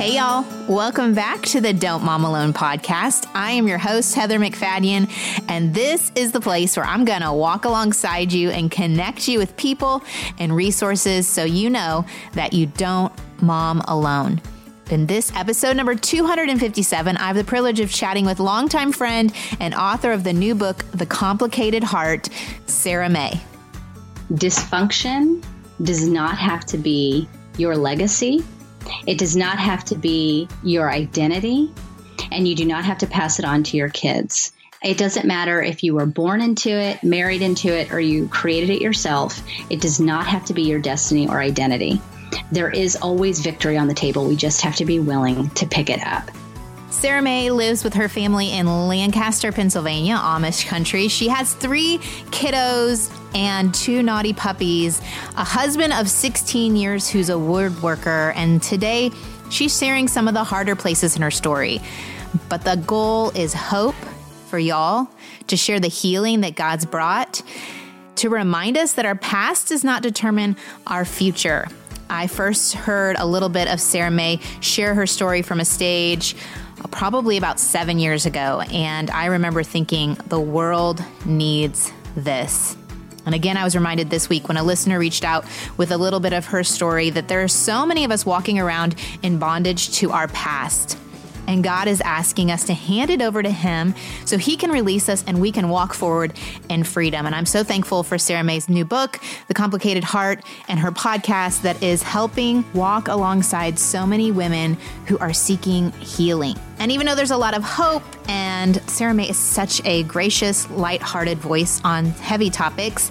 Hey, y'all. Welcome back to the Don't Mom Alone podcast. I am your host, Heather MacFadyen, and this is the place where I'm going to walk alongside you and connect you with people and resources so you know that you don't mom alone. In this episode number 257, I have the privilege of chatting with longtime friend and author of the new book, The Complicated Heart, Sarah Mae. Dysfunction does not have to be your legacy it does not have to be your identity, and you do not have to pass it on to your kids. It doesn't matter if you were born into it, married into it, or you created it yourself. It does not have to be your destiny or identity. There is always victory on the table. We just have to be willing to pick it up. Sarah Mae lives with her family in Lancaster, Pennsylvania, Amish country. She has three kiddos and two naughty puppies, a husband of 16 years who's a woodworker, and today she's sharing some of the harder places in her story. But the goal is hope for y'all to share the healing that God's brought, to remind us that our past does not determine our future. I first heard a little bit of Sarah Mae share her story from a stage probably about seven years ago. And I remember thinking, the world needs this. And again, I was reminded this week when a listener reached out with a little bit of her story that there are so many of us walking around in bondage to our past. And God is asking us to hand it over to Him so He can release us and we can walk forward in freedom. And I'm so thankful for Sarah Mae's new book, The Complicated Heart, and her podcast that is helping walk alongside so many women who are seeking healing. And even though there's a lot of hope, and Sarah Mae is such a gracious, light-hearted voice on heavy topics,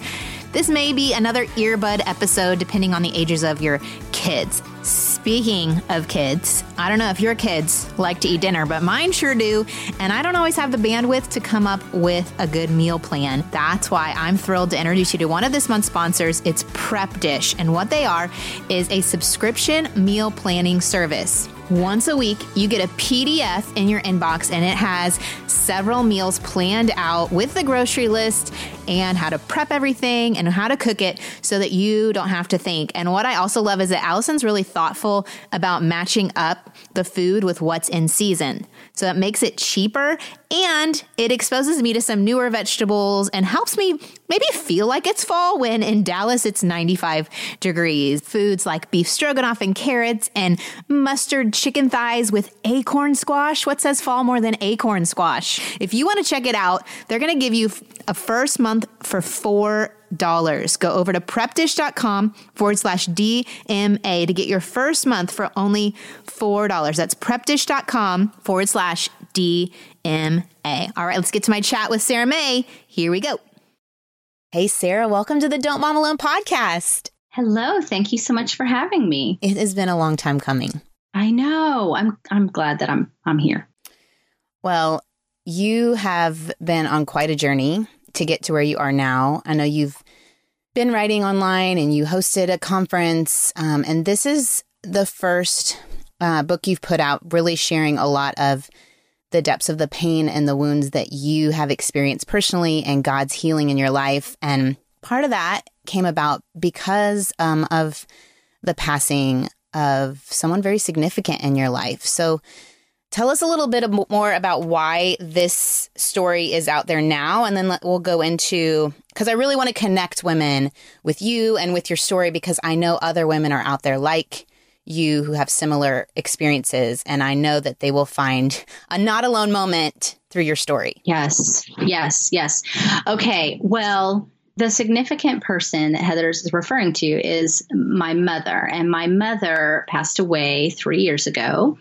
this may be another earbud episode depending on the ages of your kids. Speaking of kids, I don't know if your kids like to eat dinner, but mine sure do. And I don't always have the bandwidth to come up with a good meal plan. That's why I'm thrilled to introduce you to one of this month's sponsors. It's Prep Dish. And what they are is a subscription meal planning service. Once a week, you get a PDF in your inbox and it has several meals planned out with the grocery list and how to prep everything and how to cook it so that you don't have to think. And what I also love is that Allison's really thoughtful about matching up the food with what's in season. So it makes it cheaper and it exposes me to some newer vegetables and helps me maybe feel like it's fall when in Dallas it's 95 degrees. Foods like beef stroganoff and carrots and mustard chicken thighs with acorn squash. What says fall more than acorn squash? If you want to check it out, they're going to give you a first month for four dollars. Go over to prepdish.com forward slash DMA to get your first month for only four dollars. That's prepdish.com forward slash DMA. All right, let's get to my chat with Sarah Mae. Here we go. Hey, Sarah, welcome to the Don't Mom Alone podcast. Hello, thank you so much for having me. It has been a long time coming. I know. I'm I'm glad that I'm I'm here. Well, you have been on quite a journey to get to where you are now. I know you've been writing online and you hosted a conference, um, and this is the first uh, book you've put out, really sharing a lot of the depths of the pain and the wounds that you have experienced personally and God's healing in your life. And part of that came about because um, of the passing of someone very significant in your life. So, tell us a little bit more about why this story is out there now, and then we'll go into because I really want to connect women with you and with your story because I know other women are out there like you who have similar experiences. And I know that they will find a not alone moment through your story. Yes, yes, yes. Okay, well, the significant person that Heather is referring to is my mother. And my mother passed away three years ago.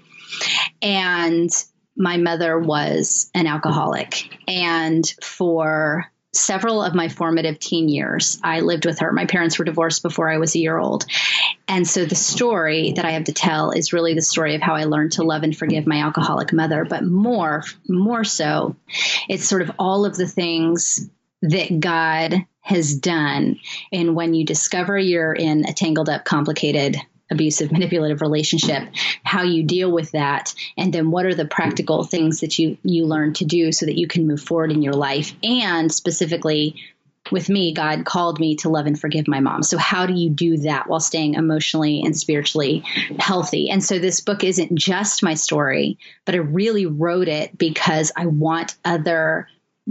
And my mother was an alcoholic. And for several of my formative teen years, I lived with her. My parents were divorced before I was a year old. And so the story that I have to tell is really the story of how I learned to love and forgive my alcoholic mother, but more more so, it's sort of all of the things that God has done and when you discover you're in a tangled up complicated abusive manipulative relationship how you deal with that and then what are the practical things that you you learn to do so that you can move forward in your life and specifically with me, God called me to love and forgive my mom. So, how do you do that while staying emotionally and spiritually healthy? And so, this book isn't just my story, but I really wrote it because I want other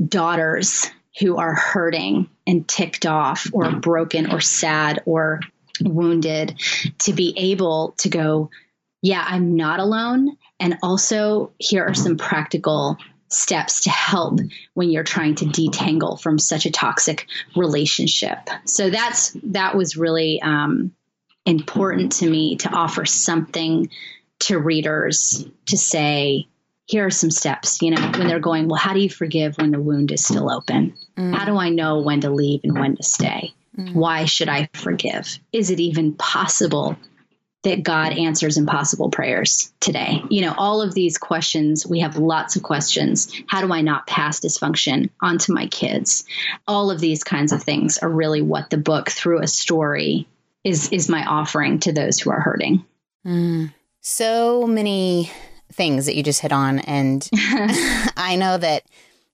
daughters who are hurting and ticked off or broken or sad or wounded to be able to go, yeah, I'm not alone. And also, here are some practical steps to help when you're trying to detangle from such a toxic relationship. So that's that was really um, important to me to offer something to readers to say, here are some steps. You know, when they're going, well, how do you forgive when the wound is still open? Mm. How do I know when to leave and when to stay? Mm. Why should I forgive? Is it even possible that God answers impossible prayers today? You know, all of these questions, we have lots of questions. How do I not pass dysfunction onto my kids? All of these kinds of things are really what the book through a story is is my offering to those who are hurting. Mm. So many things that you just hit on and I know that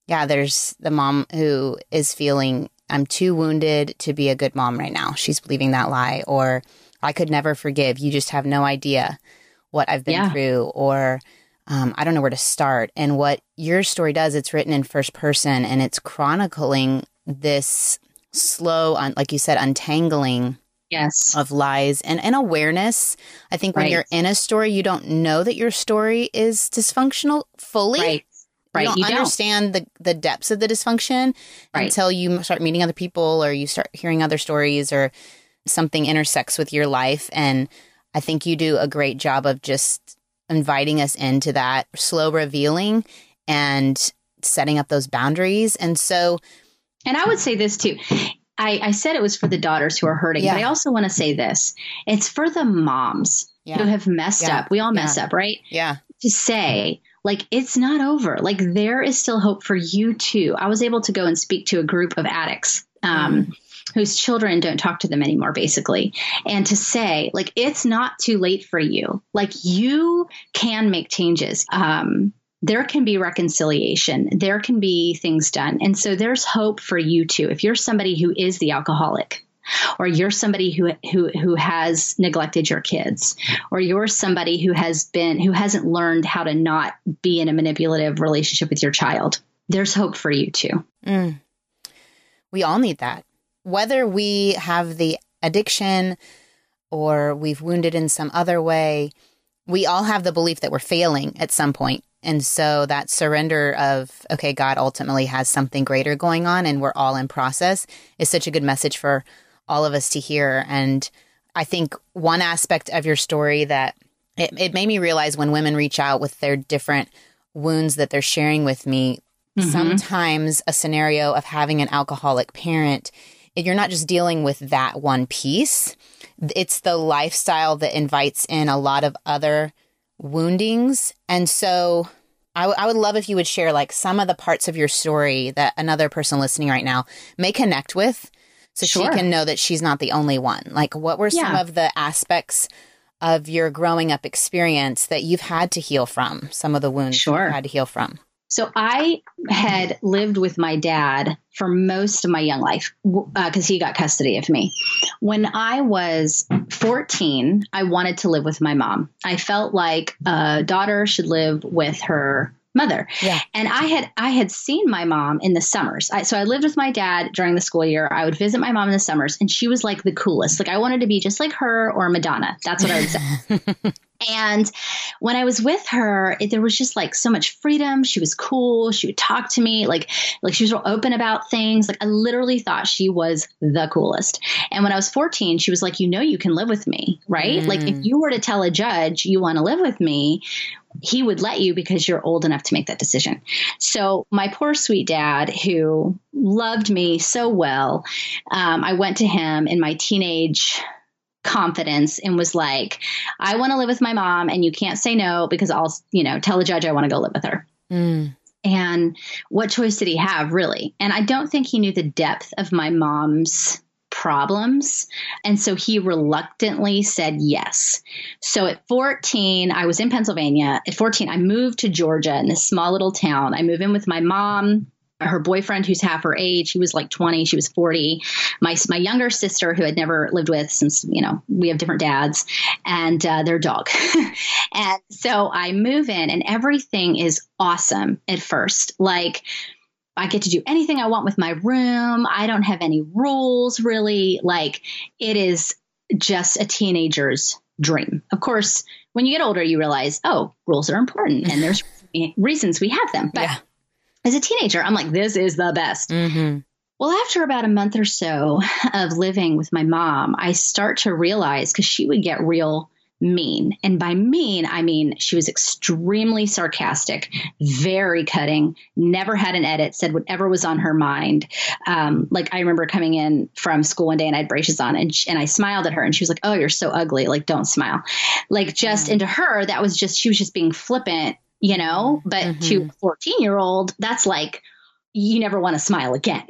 yeah, there's the mom who is feeling I'm too wounded to be a good mom right now. She's believing that lie or I could never forgive. You just have no idea what I've been yeah. through, or um, I don't know where to start. And what your story does, it's written in first person and it's chronicling this slow, un- like you said, untangling yes of lies and, and awareness i think when you're in a story you don't know that your story is dysfunctional fully right right you don't you understand don't. the the depths of the dysfunction right. until you start meeting other people or you start hearing other stories or something intersects with your life. And I think you do a great job of just inviting us into that slow revealing and setting up those boundaries. And so, and I would say this too. I, I said it was for the daughters who are hurting, yeah. but I also want to say this it's for the moms yeah. who have messed yeah. up. We all mess up, right? Yeah. To say, like it's not over. Like there is still hope for you too. I was able to go and speak to a group of addicts um, mm whose children don't talk to them anymore, basically. And to say, like, it's not too late for you. Like, you can make changes. Um, there can be reconciliation. There can be things done. And so there's hope for you too. If you're somebody who is the alcoholic, or you're somebody who who who has neglected your kids or you're somebody who has been who hasn't learned how to not be in a manipulative relationship with your child there's hope for you too mm. we all need that whether we have the addiction or we've wounded in some other way, we all have the belief that we're failing at some point. And so that surrender of, okay, God ultimately has something greater going on and we're all in process is such a good message for all of us to hear. And I think one aspect of your story that it, it made me realize when women reach out with their different wounds that they're sharing with me, mm-hmm. sometimes a scenario of having an alcoholic parent you're not just dealing with that one piece. It's the lifestyle that invites in a lot of other woundings. And so I, w- I would love if you would share like some of the parts of your story that another person listening right now may connect with so sure. she can know that she's not the only one. Like, what were some yeah. of the aspects of your growing up experience that you've had to heal from? Some of the wounds sure. you had to heal from? So I had lived with my dad for most of my young life because uh, he got custody of me. When I was 14, I wanted to live with my mom. I felt like a daughter should live with her mother. Yeah. And I had I had seen my mom in the summers. I, so I lived with my dad during the school year. I would visit my mom in the summers, and she was like the coolest. Like I wanted to be just like her or Madonna. That's what I would say. and when I was with her, it, there was just like so much freedom. She was cool. She would talk to me like like she was real open about things. Like I literally thought she was the coolest. And when I was 14, she was like, "You know, you can live with me, right? Mm. Like if you were to tell a judge you want to live with me, he would let you because you're old enough to make that decision. So, my poor sweet dad, who loved me so well, um, I went to him in my teenage confidence and was like, I want to live with my mom, and you can't say no because I'll, you know, tell the judge I want to go live with her. Mm. And what choice did he have, really? And I don't think he knew the depth of my mom's problems. And so he reluctantly said yes. So at 14, I was in Pennsylvania. At 14, I moved to Georgia in this small little town. I moved in with my mom, her boyfriend who's half her age he was like 20 she was 40 my my younger sister who had never lived with since you know we have different dads and uh, their dog and so i move in and everything is awesome at first like I get to do anything I want with my room. I don't have any rules really. Like it is just a teenager's dream. Of course, when you get older, you realize, oh, rules are important and there's reasons we have them. But yeah. As a teenager, I'm like, this is the best. Mm-hmm. Well, after about a month or so of living with my mom, I start to realize because she would get real mean. And by mean, I mean she was extremely sarcastic, very cutting, never had an edit, said whatever was on her mind. Um, like I remember coming in from school one day and I had braces on and, she, and I smiled at her and she was like, Oh, you're so ugly. Like, don't smile. Like, just mm-hmm. into her, that was just, she was just being flippant, you know? But mm-hmm. to a 14 year old, that's like, you never want to smile again.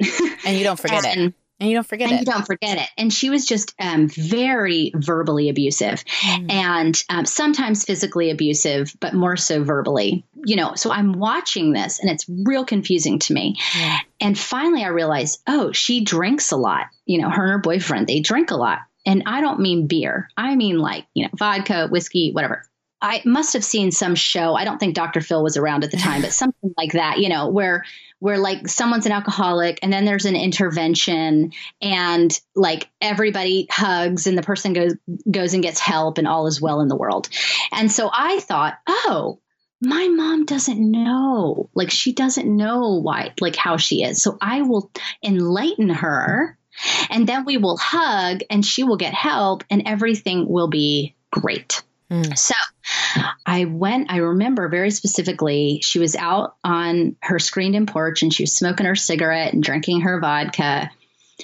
and you don't forget and, it and you don't forget it. and it. You don't forget it. And she was just um, very verbally abusive mm. and um, sometimes physically abusive, but more so verbally. You know, so I'm watching this and it's real confusing to me. And finally I realized, oh, she drinks a lot. You know, her and her boyfriend, they drink a lot. And I don't mean beer, I mean like, you know, vodka, whiskey, whatever. I must have seen some show. I don't think Dr. Phil was around at the time, but something like that, you know, where where like someone's an alcoholic and then there's an intervention and like everybody hugs and the person goes goes and gets help and all is well in the world. And so I thought, "Oh, my mom doesn't know. Like she doesn't know why like how she is. So I will enlighten her and then we will hug and she will get help and everything will be great." Mm. So I went, I remember very specifically, she was out on her screened in porch and she was smoking her cigarette and drinking her vodka.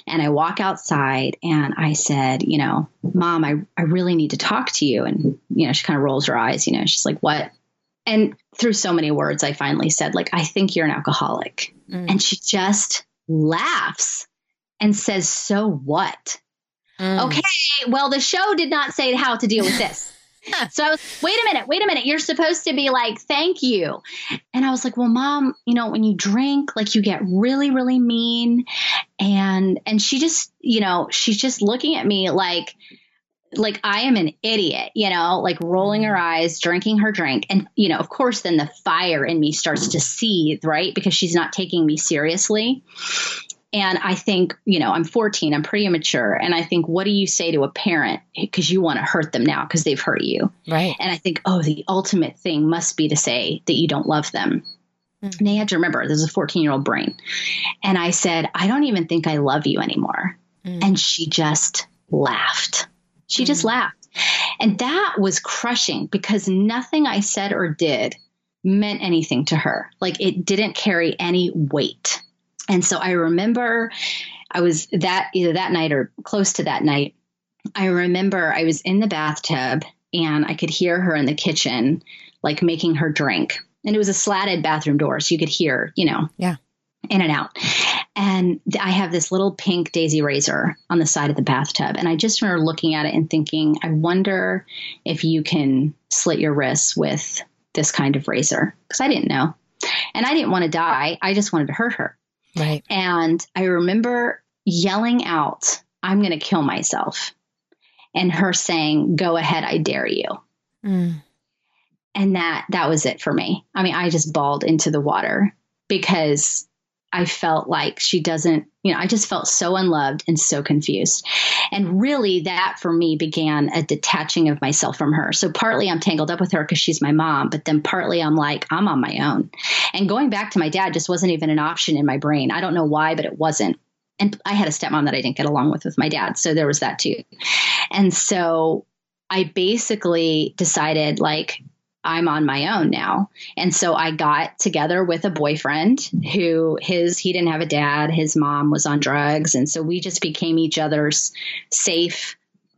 And I walk outside and I said, you know, mom, I, I really need to talk to you. And, you know, she kind of rolls her eyes, you know, she's like, what? And through so many words, I finally said, like, I think you're an alcoholic. Mm. And she just laughs and says, so what? Mm. Okay, well, the show did not say how to deal with this. so I was, wait a minute, wait a minute. You're supposed to be like, thank you. And I was like, well, mom, you know, when you drink, like you get really, really mean. And, and she just, you know, she's just looking at me like, like I am an idiot, you know, like rolling her mm. eyes, drinking her drink. And, you know, of course, then the fire in me starts to seethe, right? Because she's not taking me seriously. And I think, you know, I'm 14, I'm pretty immature. And I think, what do you say to a parent? Because you want to hurt them now because they've hurt you. Right. And I think, oh, the ultimate thing must be to say that you don't love them. Mm. And they had to remember there's a 14 year old brain. And I said, I don't even think I love you anymore. Mm. And she just laughed. She mm. just laughed. And that was crushing because nothing I said or did meant anything to her. Like it didn't carry any weight. And so I remember I was that either that night or close to that night. I remember I was in the bathtub and I could hear her in the kitchen, like making her drink. And it was a slatted bathroom door, so you could hear, you know, yeah, in and out. And I have this little pink daisy razor on the side of the bathtub. And I just remember looking at it and thinking, I wonder if you can slit your wrists with this kind of razor. Because I didn't know. And I didn't want to die. I just wanted to hurt her. Right. And I remember yelling out, I'm going to kill myself. And her saying, Go ahead, I dare you. Mm. And that that was it for me. I mean, I just bawled into the water because I felt like she doesn't, you know, I just felt so unloved and so confused. And really, that for me began a detaching of myself from her. So partly I'm tangled up with her because she's my mom, but then partly I'm like, I'm on my own. And going back to my dad just wasn't even an option in my brain. I don't know why, but it wasn't. And I had a stepmom that I didn't get along with with my dad. So there was that too. And so I basically decided, like, I'm on my own now. And so I got together with a boyfriend who his he didn't have a dad, his mom was on drugs, and so we just became each other's safe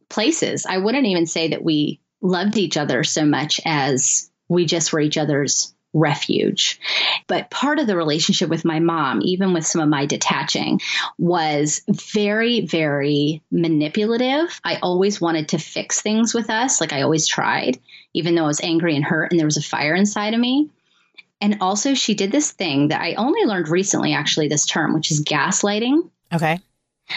places. I wouldn't even say that we loved each other so much as we just were each other's refuge. But part of the relationship with my mom, even with some of my detaching, was very, very manipulative. I always wanted to fix things with us, like I always tried, even though I was angry and hurt and there was a fire inside of me. And also, she did this thing that I only learned recently, actually, this term, which is gaslighting. Okay.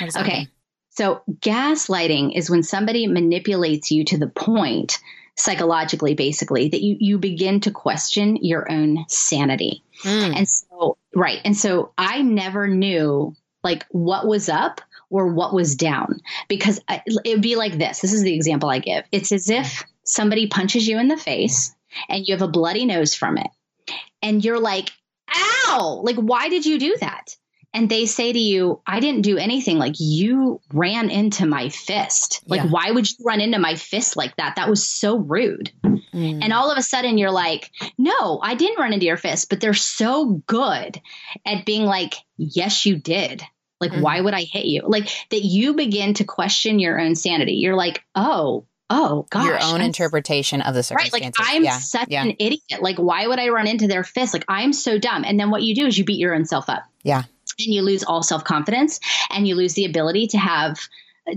Okay. So, gaslighting is when somebody manipulates you to the point, psychologically, basically, that you, you begin to question your own sanity. Mm. And so, right. And so, I never knew like what was up or what was down because I, it would be like this. This is the example I give. It's as if somebody punches you in the face and you have a bloody nose from it. And you're like, ow, like, why did you do that? And they say to you, I didn't do anything. Like, you ran into my fist. Like, yeah. why would you run into my fist like that? That was so rude. Mm. And all of a sudden, you're like, no, I didn't run into your fist, but they're so good at being like, yes, you did. Like, mm. why would I hit you? Like, that you begin to question your own sanity. You're like, oh, oh gosh your own I'm, interpretation of the circumstances right like i'm yeah. such yeah. an idiot like why would i run into their fist like i'm so dumb and then what you do is you beat your own self up yeah and you lose all self-confidence and you lose the ability to have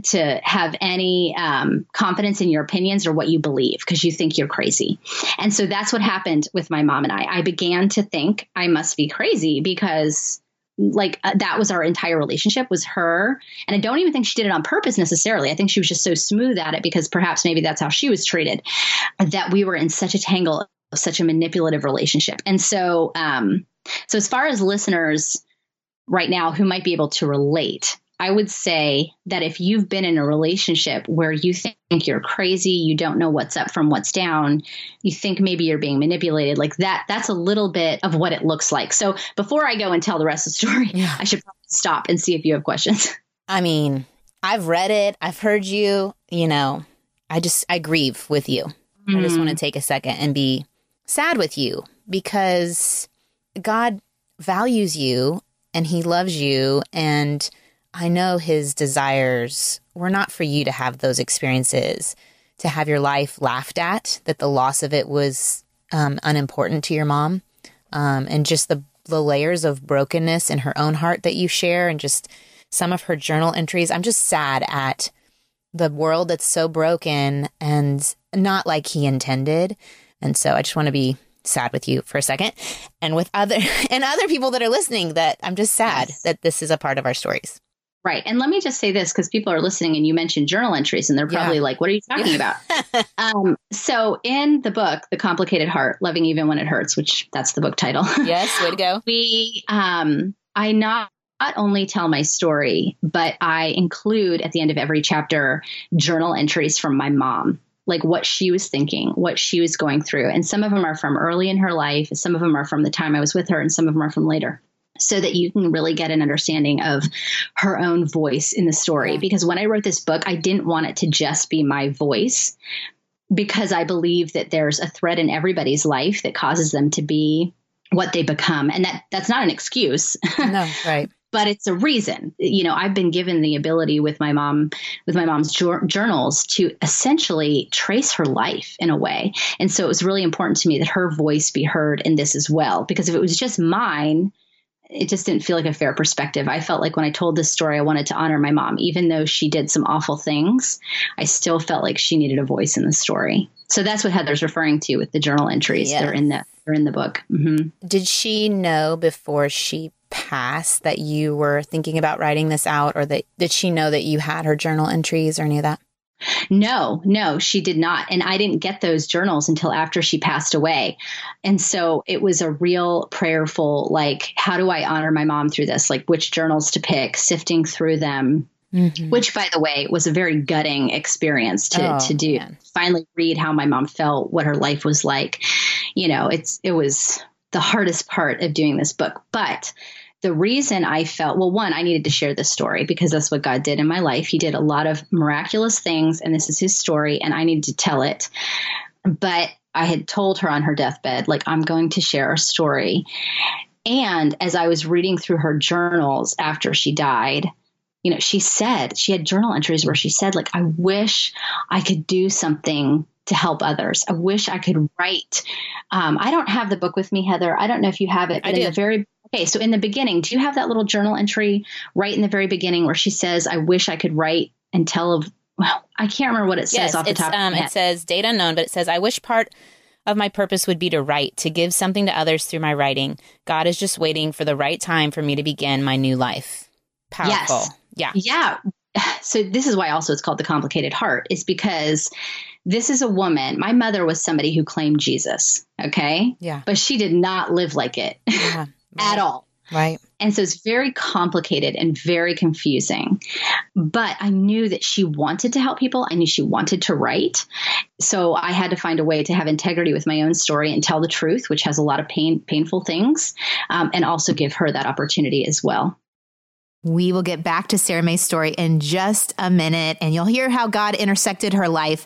to have any um, confidence in your opinions or what you believe because you think you're crazy. And so that's what happened with my mom and I. I began to think I must be crazy because like uh, that was our entire relationship was her and i don't even think she did it on purpose necessarily i think she was just so smooth at it because perhaps maybe that's how she was treated that we were in such a tangle of such a manipulative relationship and so um so as far as listeners right now who might be able to relate I would say that if you've been in a relationship where you think you're crazy, you don't know what's up from what's down, you think maybe you're being manipulated, like that, that's a little bit of what it looks like. So before I go and tell the rest of the story, yeah. I should stop and see if you have questions. I mean, I've read it, I've heard you, you know, I just, I grieve with you. Mm. I just want to mm. take a second and be sad with you because God values you and he loves you and I know his desires were not for you to have those experiences, to have your life laughed at, that the loss of it was um, unimportant to your mom, um, and just the, the layers of brokenness in her own heart that you share, and just some of her journal entries. I'm just sad at the world that's so broken and not like he intended. And so I just want to be sad with you for a second and with other and other people that are listening that I'm just sad yes. that this is a part of our stories. Right. And let me just say this because people are listening and you mentioned journal entries and they're probably yeah. like, what are you talking about? um, so, in the book, The Complicated Heart Loving Even When It Hurts, which that's the book title. Yes, way to go. we, um, I not, not only tell my story, but I include at the end of every chapter journal entries from my mom like what she was thinking, what she was going through. And some of them are from early in her life, some of them are from the time I was with her, and some of them are from later so that you can really get an understanding of her own voice in the story. Because when I wrote this book, I didn't want it to just be my voice because I believe that there's a thread in everybody's life that causes them to be what they become. And that that's not an excuse. No, right. But it's a reason. You know, I've been given the ability with my mom, with my mom's journals to essentially trace her life in a way. And so it was really important to me that her voice be heard in this as well. Because if it was just mine, it just didn't feel like a fair perspective. I felt like when I told this story, I wanted to honor my mom. Even though she did some awful things, I still felt like she needed a voice in the story. So that's what Heather's referring to with the journal entries. Yes. They're in the they're in the book. Mm-hmm. Did she know before she passed that you were thinking about writing this out, or that did she know that you had her journal entries or any of that? No, no, she did not. And I didn't get those journals until after she passed away. And so it was a real prayerful, like, how do I honor my mom through this? Like, which journals to pick, sifting through them. Mm-hmm. Which, by the way, was a very gutting experience to, oh, to do. Man. Finally, read how my mom felt, what her life was like. You know, it's it was the hardest part of doing this book. But the reason I felt, well, one, I needed to share this story because that's what God did in my life. He did a lot of miraculous things, and this is his story, and I needed to tell it. But I had told her on her deathbed, like, I'm going to share a story. And as I was reading through her journals after she died, you know, she said, she had journal entries where she said, like, I wish I could do something to help others. I wish I could write. Um, I don't have the book with me, Heather. I don't know if you have it, but in the very Okay, so in the beginning, do you have that little journal entry right in the very beginning where she says, "I wish I could write and tell of." Well, I can't remember what it says yes, off the top. Um, it says date unknown, but it says, "I wish part of my purpose would be to write, to give something to others through my writing. God is just waiting for the right time for me to begin my new life. Powerful. Yes. Yeah. Yeah. So this is why also it's called the complicated heart is because this is a woman. My mother was somebody who claimed Jesus. Okay. Yeah. But she did not live like it yeah, right. at all. Right. And so it's very complicated and very confusing. But I knew that she wanted to help people. I knew she wanted to write. So I had to find a way to have integrity with my own story and tell the truth, which has a lot of pain, painful things, um, and also give her that opportunity as well. We will get back to Sarah Mae's story in just a minute and you'll hear how God intersected her life.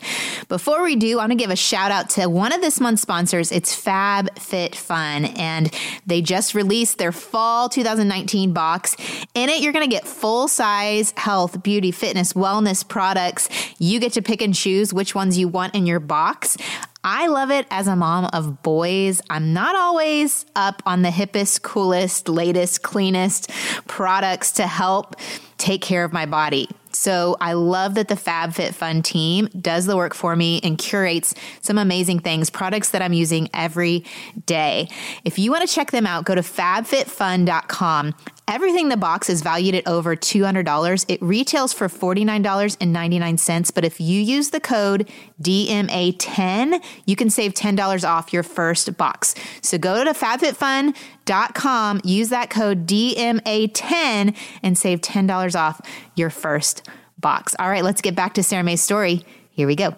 Before we do, I want to give a shout out to one of this month's sponsors. It's FabFitFun and they just released their fall 2019 box. In it, you're going to get full size health, beauty, fitness, wellness products. You get to pick and choose which ones you want in your box. I love it as a mom of boys. I'm not always up on the hippest, coolest, latest, cleanest products to help take care of my body. So I love that the FabFitFun team does the work for me and curates some amazing things, products that I'm using every day. If you want to check them out, go to fabfitfun.com. Everything in the box is valued at over $200. It retails for $49.99, but if you use the code DMA10, you can save $10 off your first box. So go to fabfitfun.com, use that code DMA10 and save $10 off your first box. All right, let's get back to Sarah Mae's story. Here we go.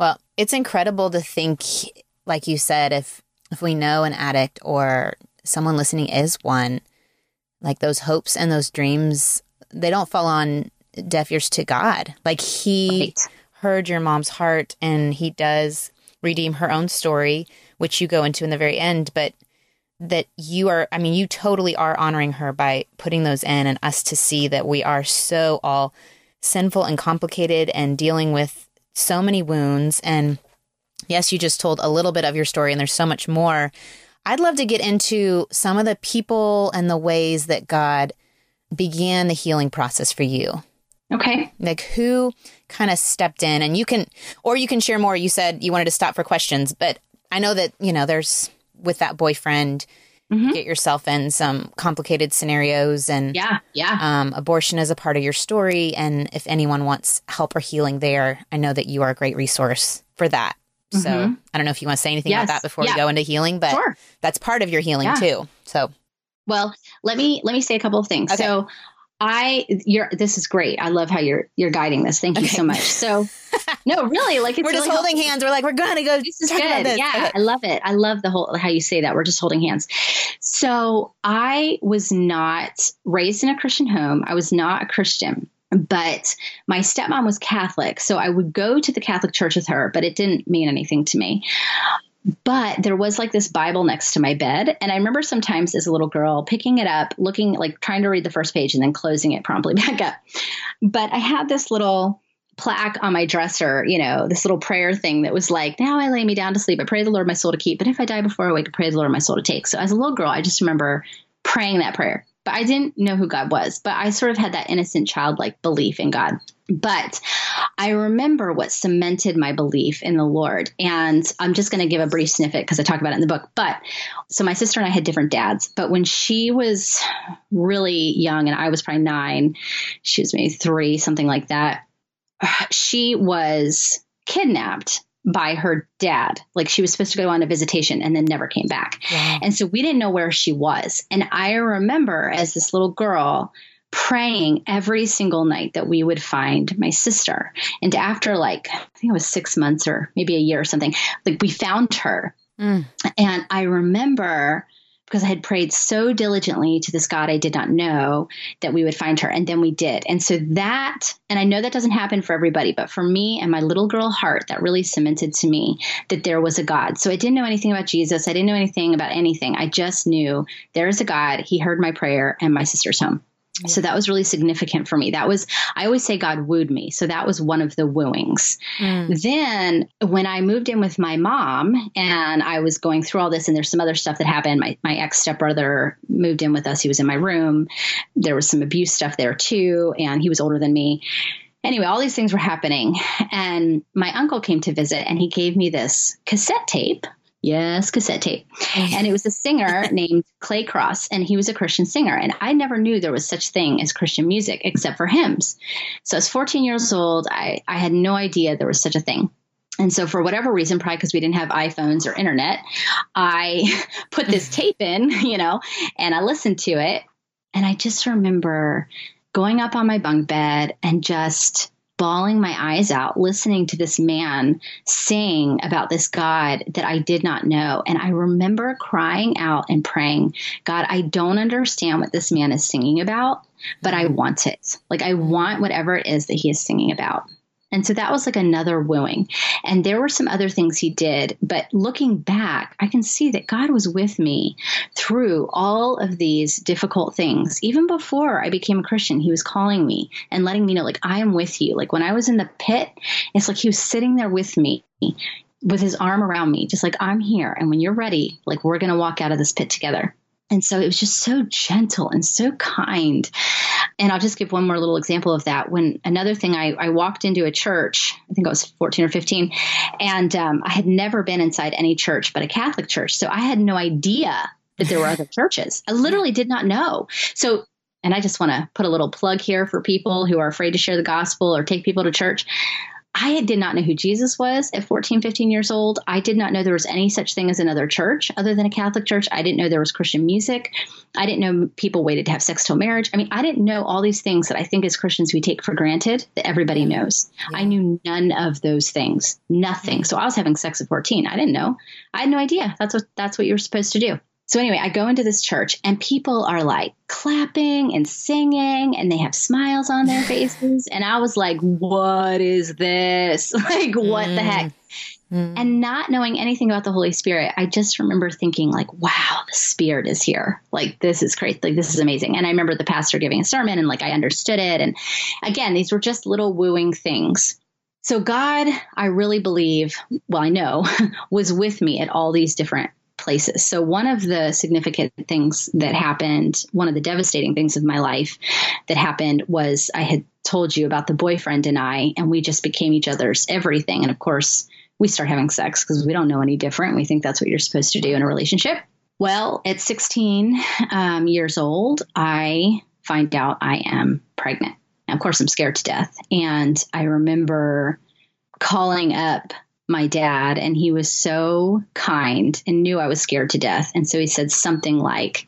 Well, it's incredible to think like you said if if we know an addict or someone listening is one like those hopes and those dreams, they don't fall on deaf ears to God. Like He right. heard your mom's heart and He does redeem her own story, which you go into in the very end. But that you are, I mean, you totally are honoring her by putting those in and us to see that we are so all sinful and complicated and dealing with so many wounds. And yes, you just told a little bit of your story, and there's so much more. I'd love to get into some of the people and the ways that God began the healing process for you. Okay. Like who kind of stepped in and you can or you can share more. You said you wanted to stop for questions, but I know that, you know, there's with that boyfriend mm-hmm. get yourself in some complicated scenarios and yeah, yeah. Um, abortion is a part of your story and if anyone wants help or healing there, I know that you are a great resource for that. So mm-hmm. I don't know if you want to say anything yes. about that before yeah. we go into healing, but sure. that's part of your healing yeah. too. So well, let me let me say a couple of things. Okay. So I you're this is great. I love how you're you're guiding this. Thank you so much. So no, really, like we're just really holding helpful. hands. We're like we're gonna go. This is good. This. Yeah, okay. I love it. I love the whole how you say that. We're just holding hands. So I was not raised in a Christian home. I was not a Christian but my stepmom was Catholic, so I would go to the Catholic church with her, but it didn't mean anything to me. But there was like this Bible next to my bed. And I remember sometimes as a little girl picking it up, looking like trying to read the first page and then closing it promptly back up. But I had this little plaque on my dresser, you know, this little prayer thing that was like, now I lay me down to sleep. I pray the Lord my soul to keep. But if I die before I wake, I pray the Lord my soul to take. So as a little girl, I just remember praying that prayer but I didn't know who God was. But I sort of had that innocent childlike belief in God. But I remember what cemented my belief in the Lord. And I'm just going to give a brief snippet because I talk about it in the book. But so my sister and I had different dads. But when she was really young and I was probably nine, she was maybe three, something like that, she was kidnapped by her dad. Like she was supposed to go on a visitation and then never came back. Wow. And so we didn't know where she was. And I remember as this little girl praying every single night that we would find my sister. And after like, I think it was six months or maybe a year or something, like we found her. Mm. And I remember because I had prayed so diligently to this God I did not know that we would find her. And then we did. And so that, and I know that doesn't happen for everybody, but for me and my little girl heart, that really cemented to me that there was a God. So I didn't know anything about Jesus. I didn't know anything about anything. I just knew there is a God. He heard my prayer and my sister's home. So that was really significant for me. That was, I always say God wooed me. So that was one of the wooings. Mm. Then when I moved in with my mom and I was going through all this, and there's some other stuff that happened, my, my ex stepbrother moved in with us. He was in my room. There was some abuse stuff there too. And he was older than me. anyway, all these things were happening. And my uncle came to visit and he gave me this cassette tape. Yes, cassette tape. And it was a singer named Clay Crosse, and he was a Christian singer. And I never knew there was such thing as Christian music except for hymns. So I was 14 years old. I, I had no idea there was such a thing. And so, for whatever reason, probably because we didn't have iPhones or internet, I put this tape in, you know, and I listened to it. And I just remember going up on my bunk bed and just bawling my eyes out listening to this man sing about this God that I did not know. And I remember crying out and praying, God, I don't understand what this man is singing about, but I want it. Like, I want whatever it is that he is singing about. And so that was like another wooing. And there were some other things he did. But looking back, I can see that God was with me through all of these difficult things. Even before I became a Christian, he was calling me and letting me know, like, I am with you. Like when I was in the pit, it's like he was sitting there with me with his arm around me, just like, I'm here. And when you're ready, like, we're going to walk out of this pit together. And so it was just so gentle and so kind. And I'll just give one more little example of that. When another thing, I, I walked into a church, I think I was 14 or 15, and um, I had never been inside any church but a Catholic church. So I had no idea that there were other churches. I literally did not know. So and I just want to put a little plug here for people who are afraid to share the gospel or take people to church. I did not know who Jesus was at 14, 15 years old. I did not know there was any such thing as another church other than a Catholic church. I didn't know there was Christian music. I didn't know people waited to have sex till marriage. I mean, I didn't know all these things that I think as Christians we take for granted that everybody knows. Yeah. I knew none of those things, nothing. So I was having sex at 14. I didn't know. I had no idea. That's what that's what you're supposed to do. So anyway, I go into this church and people are like clapping and singing and they have smiles on their faces. And I was like, what is this? Like, what mm. the heck? Mm. And not knowing anything about the Holy Spirit, I just remember thinking, like, wow, the Spirit is here. Like, this is great. Like, this is amazing. And I remember the pastor giving a sermon and like I understood it. And again, these were just little wooing things. So, God, I really believe, well, I know, was with me at all these different places. So, one of the significant things that happened, one of the devastating things of my life that happened was I had told you about the boyfriend and I, and we just became each other's everything. And of course, we start having sex because we don't know any different. We think that's what you're supposed to do in a relationship. Well, at 16 um, years old, I find out I am pregnant. of course, I'm scared to death. And I remember calling up my dad, and he was so kind and knew I was scared to death. And so he said something like,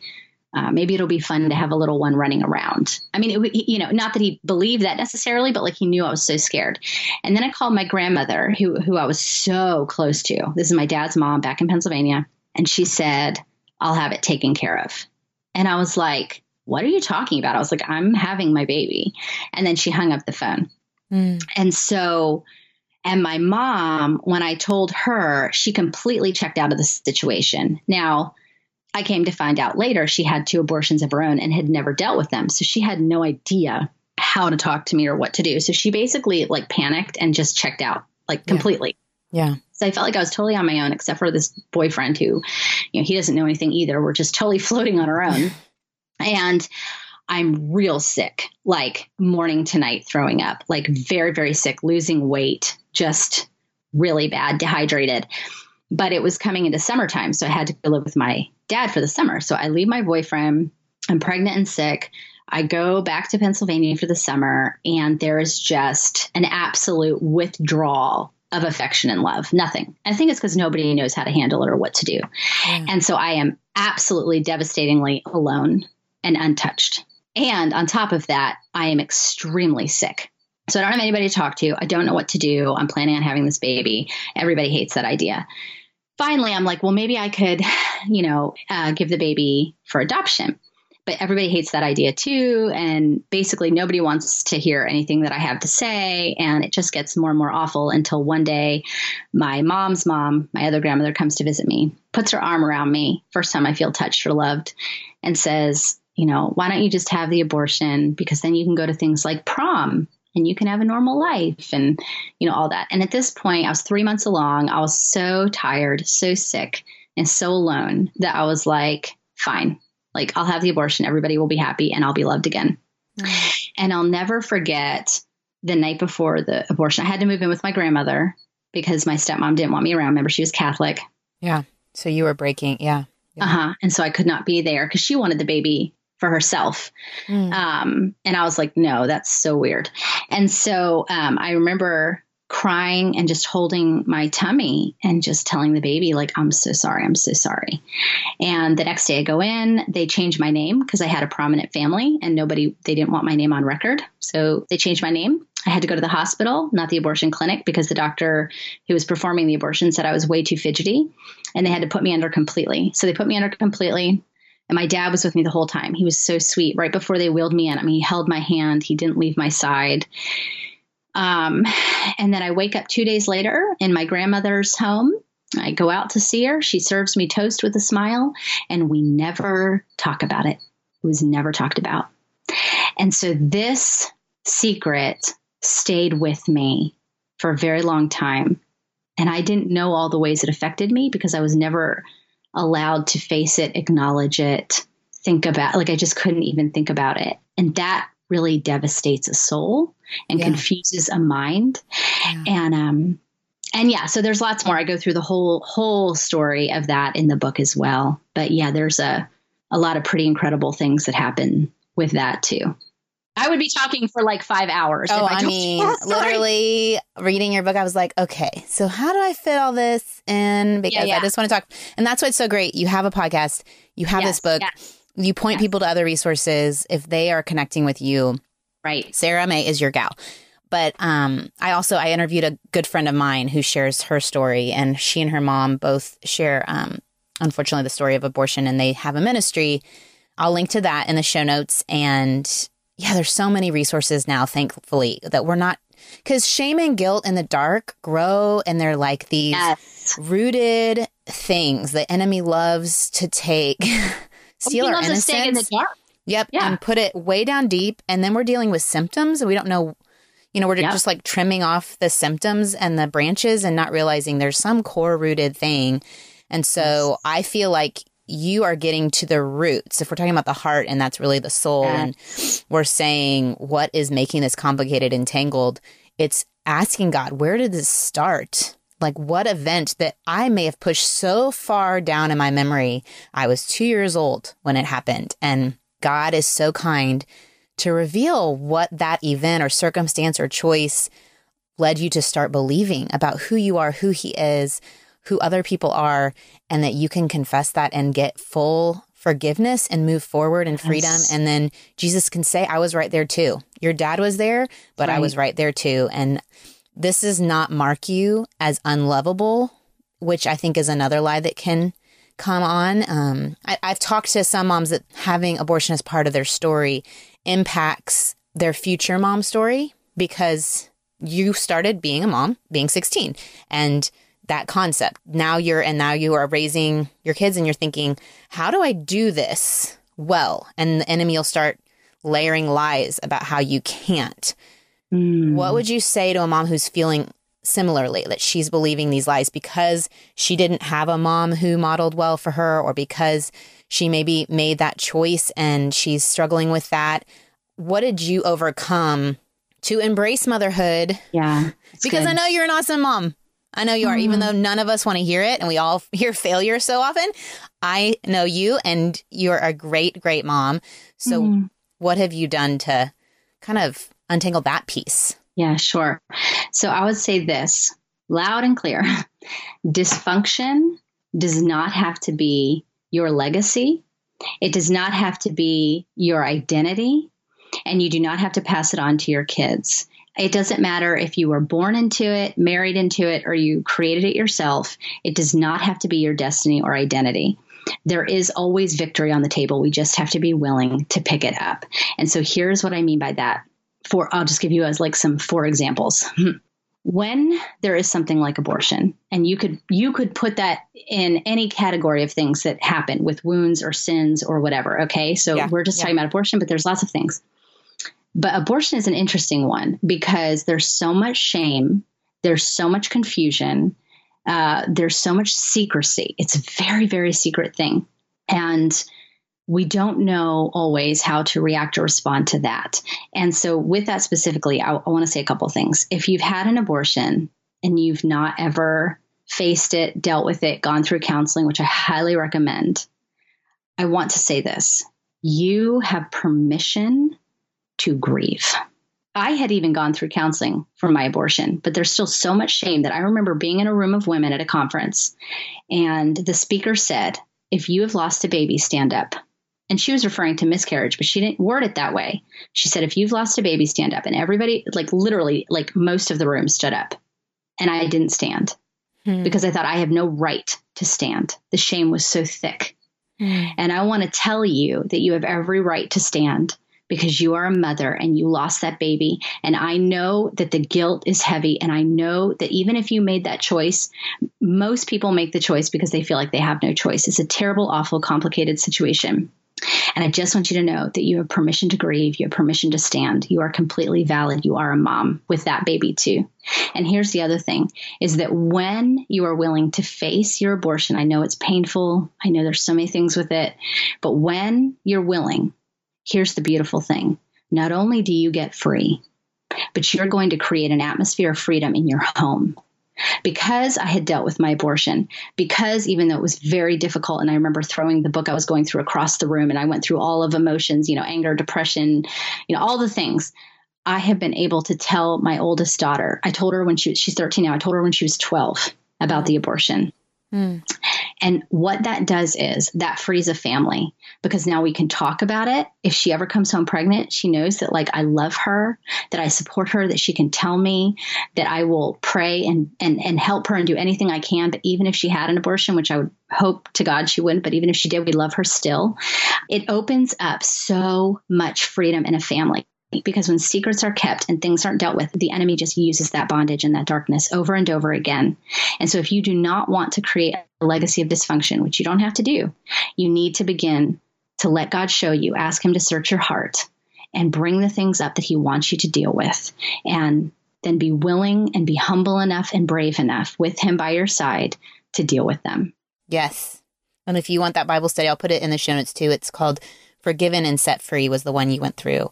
uh, maybe it'll be fun to have a little one running around. I mean, it, you know, not that he believed that necessarily, but like he knew I was so scared. And then I called my grandmother, who who I was so close to. This is my dad's mom back in Pennsylvania, and she said, "I'll have it taken care of." And I was like, "What are you talking about?" I was like, "I'm having my baby," and then she hung up the phone. Mm. And so and my mom, when I told her, she completely checked out of the situation. Now, I came to find out later she had two abortions of her own and had never dealt with them. So she had no idea how to talk to me or what to do. So she basically like panicked and just checked out like completely. Yeah. yeah. So I felt like I was totally on my own, except for this boyfriend who, you know, he doesn't know anything either. We're just totally floating on our own. and I'm real sick, like morning to night throwing up, like very, very sick, losing weight, just really bad, dehydrated. But it was coming into summertime, so I had to go live with my dad for the summer. So I leave my boyfriend. I'm pregnant and sick. I go back to Pennsylvania for the summer, and there is just an absolute withdrawal of affection and love. Nothing. I think it's because nobody knows how to handle it or what to do. Yeah. And so I am absolutely devastatingly alone and untouched. And on top of that, I am extremely sick. So I don't have anybody to talk to. I don't know what to do. I'm planning on having this baby. Everybody hates that idea. Finally, I'm like, well, maybe I could, you know, uh, give the baby for adoption. But everybody hates that idea too. And basically, nobody wants to hear anything that I have to say. And it just gets more and more awful until one day, my mom's mom, my other grandmother, comes to visit me, puts her arm around me. First time I feel touched or loved, and says, you know, why don't you just have the abortion? Because then you can go to things like prom and you can have a normal life and, you know, all that. And at this point, I was three months along. I was so tired, so sick, and so alone that I was like, fine, like I'll have the abortion. Everybody will be happy and I'll be loved again. Mm-hmm. And I'll never forget the night before the abortion. I had to move in with my grandmother because my stepmom didn't want me around. Remember, she was Catholic. Yeah. So you were breaking, yeah. yeah. Uh huh. And so I could not be there because she wanted the baby for herself. Mm. Um, and I was like, no, that's so weird. And so um, I remember crying and just holding my tummy and just telling the baby like i'm so sorry i'm so sorry and the next day i go in they change my name because i had a prominent family and nobody they didn't want my name on record so they changed my name i had to go to the hospital not the abortion clinic because the doctor who was performing the abortion said i was way too fidgety and they had to put me under completely so they put me under completely and my dad was with me the whole time. He was so sweet. Right before they wheeled me in, I mean, he held my hand. He didn't leave my side. Um, and then I wake up two days later in my grandmother's home. I go out to see her. She serves me toast with a smile, and we never talk about it. It was never talked about. And so this secret stayed with me for a very long time. And I didn't know all the ways it affected me because I was never allowed to face it, acknowledge it, think about like I just couldn't even think about it. And that really devastates a soul and yeah. confuses a mind. Yeah. And um and yeah, so there's lots more. I go through the whole whole story of that in the book as well. But yeah, there's a a lot of pretty incredible things that happen with that too. I would be talking for like five hours. Oh, I, I mean, literally reading your book, I was like, okay, so how do I fit all this in? Because yeah, yeah. I just want to talk. And that's what's so great. You have a podcast, you have yes, this book, yes. you point yes. people to other resources if they are connecting with you. Right. Sarah Mae is your gal. But um, I also I interviewed a good friend of mine who shares her story, and she and her mom both share, um, unfortunately, the story of abortion, and they have a ministry. I'll link to that in the show notes, and yeah, there's so many resources now, thankfully, that we're not because shame and guilt in the dark grow and they're like these yes. rooted things the enemy loves to take steal our innocence in the dark. Yep. Yeah. And put it way down deep. And then we're dealing with symptoms and we don't know, you know, we're yep. just like trimming off the symptoms and the branches and not realizing there's some core rooted thing. And so yes. I feel like you are getting to the roots. If we're talking about the heart and that's really the soul, yeah. and we're saying what is making this complicated and tangled, it's asking God, where did this start? Like, what event that I may have pushed so far down in my memory? I was two years old when it happened. And God is so kind to reveal what that event or circumstance or choice led you to start believing about who you are, who He is, who other people are, and that you can confess that and get full forgiveness and move forward in freedom. Yes. And then Jesus can say, I was right there too. Your dad was there, but right. I was right there too. And this does not mark you as unlovable, which I think is another lie that can come on. Um, I, I've talked to some moms that having abortion as part of their story impacts their future mom story because you started being a mom, being 16. And that concept. Now you're, and now you are raising your kids and you're thinking, how do I do this well? And the enemy will start layering lies about how you can't. Mm. What would you say to a mom who's feeling similarly that she's believing these lies because she didn't have a mom who modeled well for her or because she maybe made that choice and she's struggling with that? What did you overcome to embrace motherhood? Yeah. Because good. I know you're an awesome mom. I know you are, mm. even though none of us want to hear it and we all hear failure so often. I know you and you're a great, great mom. So, mm. what have you done to kind of untangle that piece? Yeah, sure. So, I would say this loud and clear dysfunction does not have to be your legacy, it does not have to be your identity, and you do not have to pass it on to your kids. It doesn't matter if you were born into it, married into it, or you created it yourself. It does not have to be your destiny or identity. There is always victory on the table. We just have to be willing to pick it up. And so here's what I mean by that. For I'll just give you as like some four examples. when there is something like abortion and you could you could put that in any category of things that happen with wounds or sins or whatever okay so yeah, we're just yeah. talking about abortion but there's lots of things but abortion is an interesting one because there's so much shame, there's so much confusion, uh, there's so much secrecy. It's a very, very secret thing. And we don't know always how to react or respond to that. And so, with that specifically, I, I want to say a couple things. If you've had an abortion and you've not ever faced it, dealt with it, gone through counseling, which I highly recommend, I want to say this you have permission to grieve. I had even gone through counseling for my abortion, but there's still so much shame that I remember being in a room of women at a conference, and the speaker said, If you have lost a baby, stand up. And she was referring to miscarriage, but she didn't word it that way. She said, If you've lost a baby, stand up. And everybody, like literally, like most of the room stood up. And I didn't stand hmm. because I thought I have no right to stand. The shame was so thick. Hmm. And I want to tell you that you have every right to stand because you are a mother and you lost that baby. And I know that the guilt is heavy. And I know that even if you made that choice, most people make the choice because they feel like they have no choice. It's a terrible, awful, complicated situation. And I just want you to know that you have permission to grieve. You have permission to stand. You are completely valid. You are a mom with that baby too. And here's the other thing is that when you are willing to face your abortion, I know it's painful. I know there's so many things with it, but when you're willing, here's the beautiful thing. Not only do you get free, but you're going to create an atmosphere of freedom in your home because I had dealt with my abortion, because even though it was very difficult, and I remember throwing the book I was going through across the room, and I went through all of emotions, you know, anger, depression, you know, all the things. I have been able to tell my oldest daughter. I told her when she she's 13 now. I told her when she was 12 about the abortion. Mm. And what that does is that frees a family because now we can talk about it. If she ever comes home pregnant, she knows that like I love her, that I support her, that she can tell me, that I will pray and and and help her and do anything I can. But even if she had an abortion, which I would hope to God she wouldn't, but even if she did, we love her still. It opens up so much freedom in a family because when secrets are kept and things aren't dealt with, the enemy just uses that bondage and that darkness over and over again. And so, if you do not want to create a legacy of dysfunction, which you don't have to do, you need to begin to let God show you, ask Him to search your heart and bring the things up that He wants you to deal with. And then be willing and be humble enough and brave enough with Him by your side to deal with them. Yes. And if you want that Bible study, I'll put it in the show notes too. It's called Forgiven and Set Free, was the one you went through.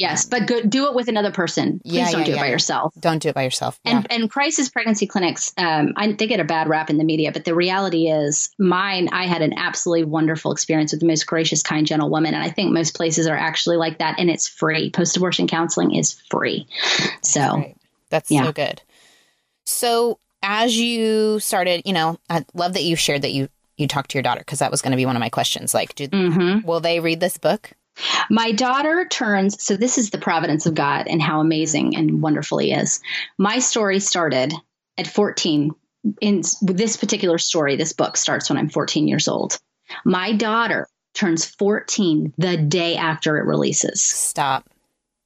Yes, but go, do it with another person. Please yeah, don't yeah, do it by yourself. Don't do it by yourself. And and crisis pregnancy clinics, um, I, they get a bad rap in the media, but the reality is, mine. I had an absolutely wonderful experience with the most gracious, kind, gentle woman, and I think most places are actually like that, and it's free. Post abortion counseling is free. That's so right. that's so good. So as you started, you know, I love that you shared that you you talked to your daughter because that was going to be one of my questions. Like, do, mm-hmm. will they read this book? My daughter turns, so this is the providence of God and how amazing and wonderful He is. My story started at 14. In this particular story, this book starts when I'm 14 years old. My daughter turns 14 the day after it releases. Stop.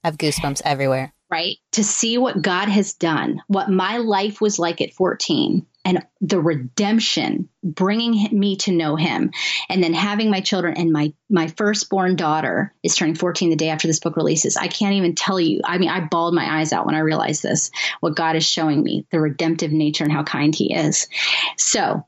I have goosebumps everywhere. Right? To see what God has done, what my life was like at 14, and the redemption bringing me to know him. And then having my children and my my firstborn daughter is turning 14 the day after this book releases. I can't even tell you. I mean i bawled my eyes out when i realized this what god is showing me the redemptive nature and how kind he is. So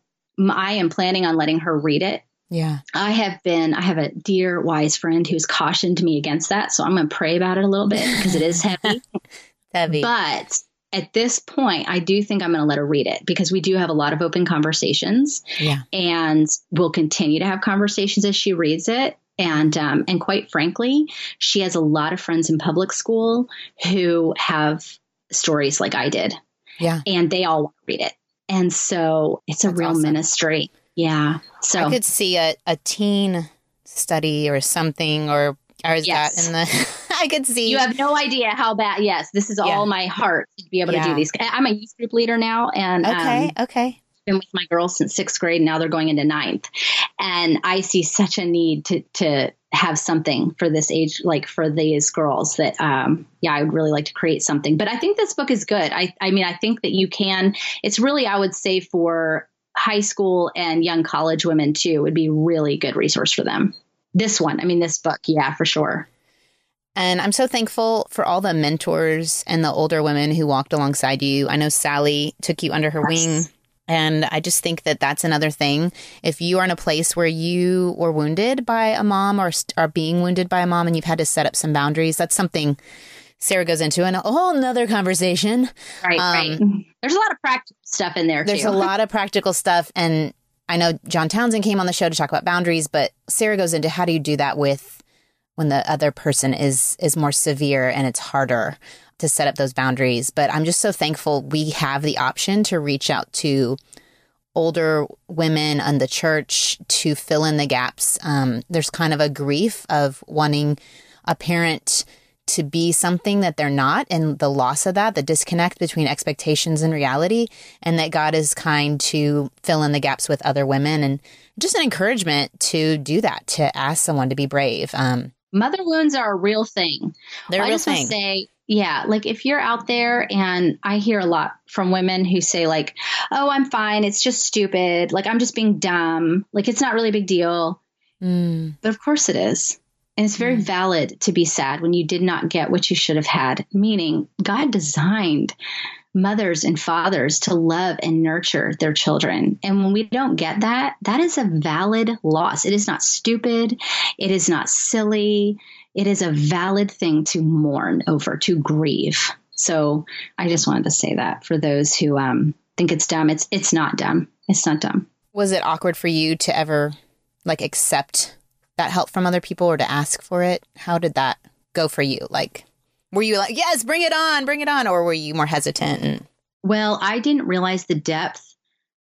i am planning on letting her read it yeah. I have been, I have a dear, wise friend who's cautioned me against that. So I'm going to pray about it a little bit because it is heavy. heavy. But at this point, I do think I'm going to let her read it because we do have a lot of open conversations. Yeah. And we'll continue to have conversations as she reads it. And um, and quite frankly, she has a lot of friends in public school who have stories like I did. Yeah. And they all want to read it. And so it's a That's real awesome. ministry. Yeah. So I could see a, a teen study or something or or is yes. that in the I could see. You have no idea how bad. Yes, this is yeah. all my heart to be able yeah. to do these. I'm a youth group leader now, and okay, um, okay. Been with my girls since sixth grade. Now they're going into ninth, and I see such a need to to have something for this age, like for these girls. That um, yeah, I would really like to create something. But I think this book is good. I I mean, I think that you can. It's really, I would say, for high school and young college women too would be really good resource for them. This one, I mean, this book, yeah, for sure. And I'm so thankful for all the mentors and the older women who walked alongside you. I know Sally took you under her yes. wing And I just think that that's another thing. If you are in a place where you were wounded by a mom or are being wounded by a mom and you've had to set up some boundaries, that's something Sarah goes into in a whole nother conversation. Right, um, right. There's a lot of practical stuff in there. There's too. a lot of practical stuff, and I know John Townsend came on the show to talk about boundaries, but Sarah goes into how do you do that with when the other person is is more severe and it's harder to set up those boundaries. But I'm just so thankful we have the option to reach out to older women and the church to fill in the gaps. Um, there's kind of a grief of wanting a parent to be something that they're not and the loss of that, the disconnect between expectations and reality, and that God is kind to fill in the gaps with other women and just an encouragement to do that, to ask someone to be brave. Um, Mother wounds are a real thing. They're well, a real I just thing. Want to say, yeah, like if you're out there, and I hear a lot from women who say, like, oh, I'm fine. It's just stupid. Like, I'm just being dumb. Like, it's not really a big deal. Mm. But of course it is. And it's very mm. valid to be sad when you did not get what you should have had, meaning God designed mothers and fathers to love and nurture their children. And when we don't get that, that is a valid loss. It is not stupid. It is not silly. It is a valid thing to mourn over, to grieve. So I just wanted to say that for those who um, think it's dumb. It's it's not dumb. It's not dumb. Was it awkward for you to ever like accept that help from other people or to ask for it? How did that go for you? Like, were you like, yes, bring it on, bring it on? Or were you more hesitant? And- well, I didn't realize the depth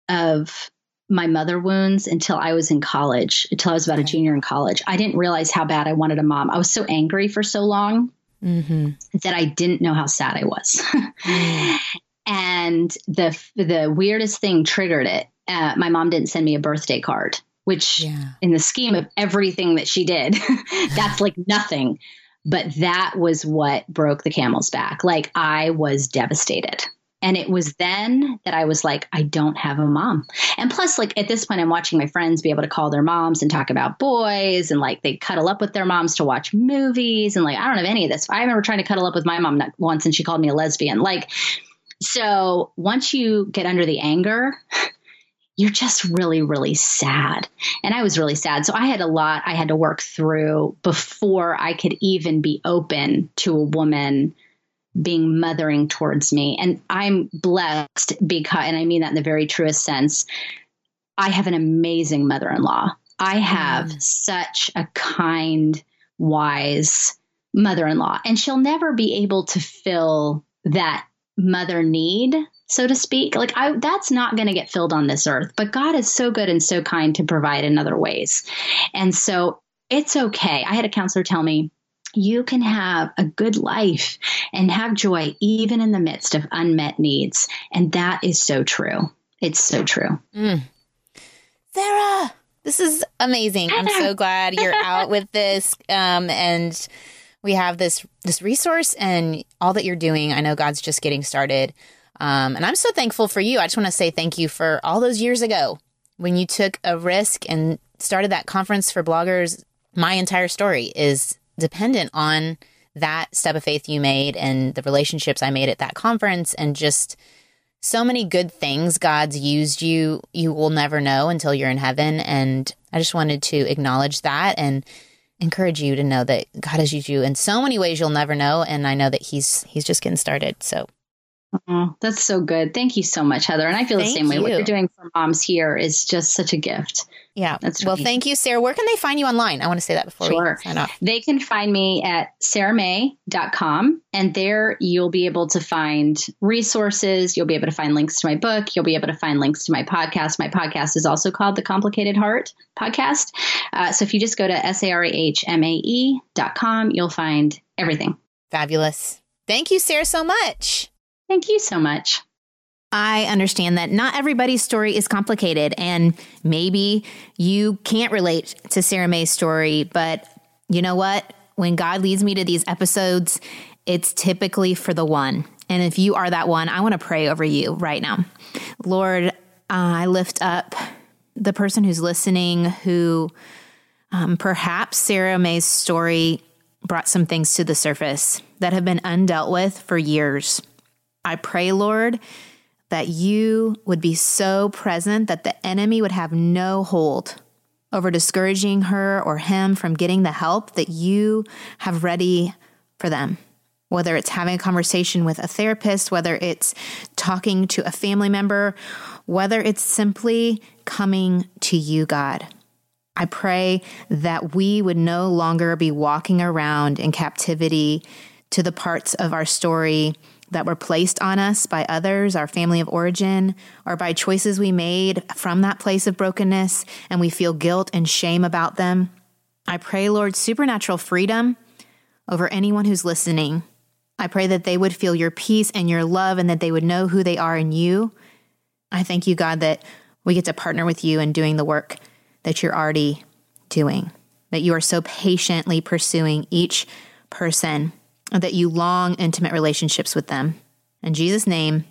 of my mother wounds until I was in college, until I was about okay. a junior in college. I didn't realize how bad I wanted a mom. I was so angry for so long mm-hmm. that I didn't know how sad I was. mm. And the the weirdest thing triggered it. Uh, my mom didn't send me a birthday card which yeah. in the scheme of everything that she did, that's like nothing. But that was what broke the camel's back. Like I was devastated. And it was then that I was like, I don't have a mom. And plus, like at this point, I'm watching my friends be able to call their moms and talk about boys and like they cuddle up with their moms to watch movies. And like, I don't have any of this. I remember trying to cuddle up with my mom once and she called me a lesbian. Like, so once you get under the anger, you're just really, really sad. And I was really sad. So I had a lot I had to work through before I could even be open to a woman being mothering towards me. And I'm blessed because, and I mean that in the very truest sense, I have an amazing mother in law. I have mm. such a kind, wise mother in law, and she'll never be able to fill that mother need so to speak. Like I that's not going to get filled on this earth, but God is so good and so kind to provide in other ways. And so it's okay. I had a counselor tell me you can have a good life and have joy even in the midst of unmet needs. And that is so true. It's so true. Mm. Sarah, this is amazing. I'm so glad you're out with this. Um, and we have this this resource and all that you're doing. I know God's just getting started. Um, and I'm so thankful for you. I just want to say thank you for all those years ago when you took a risk and started that conference for bloggers. My entire story is dependent on that step of faith you made and the relationships I made at that conference and just so many good things God's used you you will never know until you're in heaven and I just wanted to acknowledge that and encourage you to know that God has used you in so many ways you'll never know and I know that he's he's just getting started so Oh, that's so good. Thank you so much, Heather. And I feel thank the same way. You. What you're doing for moms here is just such a gift. Yeah. That's well, thank you, Sarah. Where can they find you online? I want to say that before sure. we sign off. They can find me at sarahmae.com and there you'll be able to find resources. You'll be able to find links to my book. You'll be able to find links to my podcast. My podcast is also called the Complicated Heart Podcast. Uh, so if you just go to sarahmae.com, you'll find everything. Fabulous. Thank you, Sarah, so much. Thank you so much. I understand that not everybody's story is complicated, and maybe you can't relate to Sarah Mae's story, but you know what? When God leads me to these episodes, it's typically for the one. And if you are that one, I want to pray over you right now. Lord, uh, I lift up the person who's listening who um, perhaps Sarah Mae's story brought some things to the surface that have been undealt with for years. I pray, Lord, that you would be so present that the enemy would have no hold over discouraging her or him from getting the help that you have ready for them. Whether it's having a conversation with a therapist, whether it's talking to a family member, whether it's simply coming to you, God. I pray that we would no longer be walking around in captivity to the parts of our story that were placed on us by others, our family of origin, or by choices we made from that place of brokenness, and we feel guilt and shame about them. I pray, Lord, supernatural freedom over anyone who's listening. I pray that they would feel your peace and your love and that they would know who they are in you. I thank you, God, that we get to partner with you in doing the work that you're already doing, that you are so patiently pursuing each person that you long intimate relationships with them. In Jesus' name,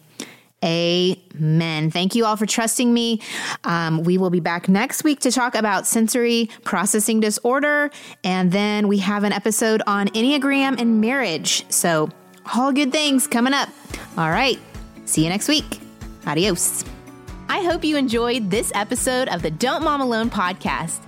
Amen. Thank you all for trusting me. Um, we will be back next week to talk about sensory processing disorder. And then we have an episode on Enneagram and marriage. So, all good things coming up. All right. See you next week. Adios. I hope you enjoyed this episode of the Don't Mom Alone podcast.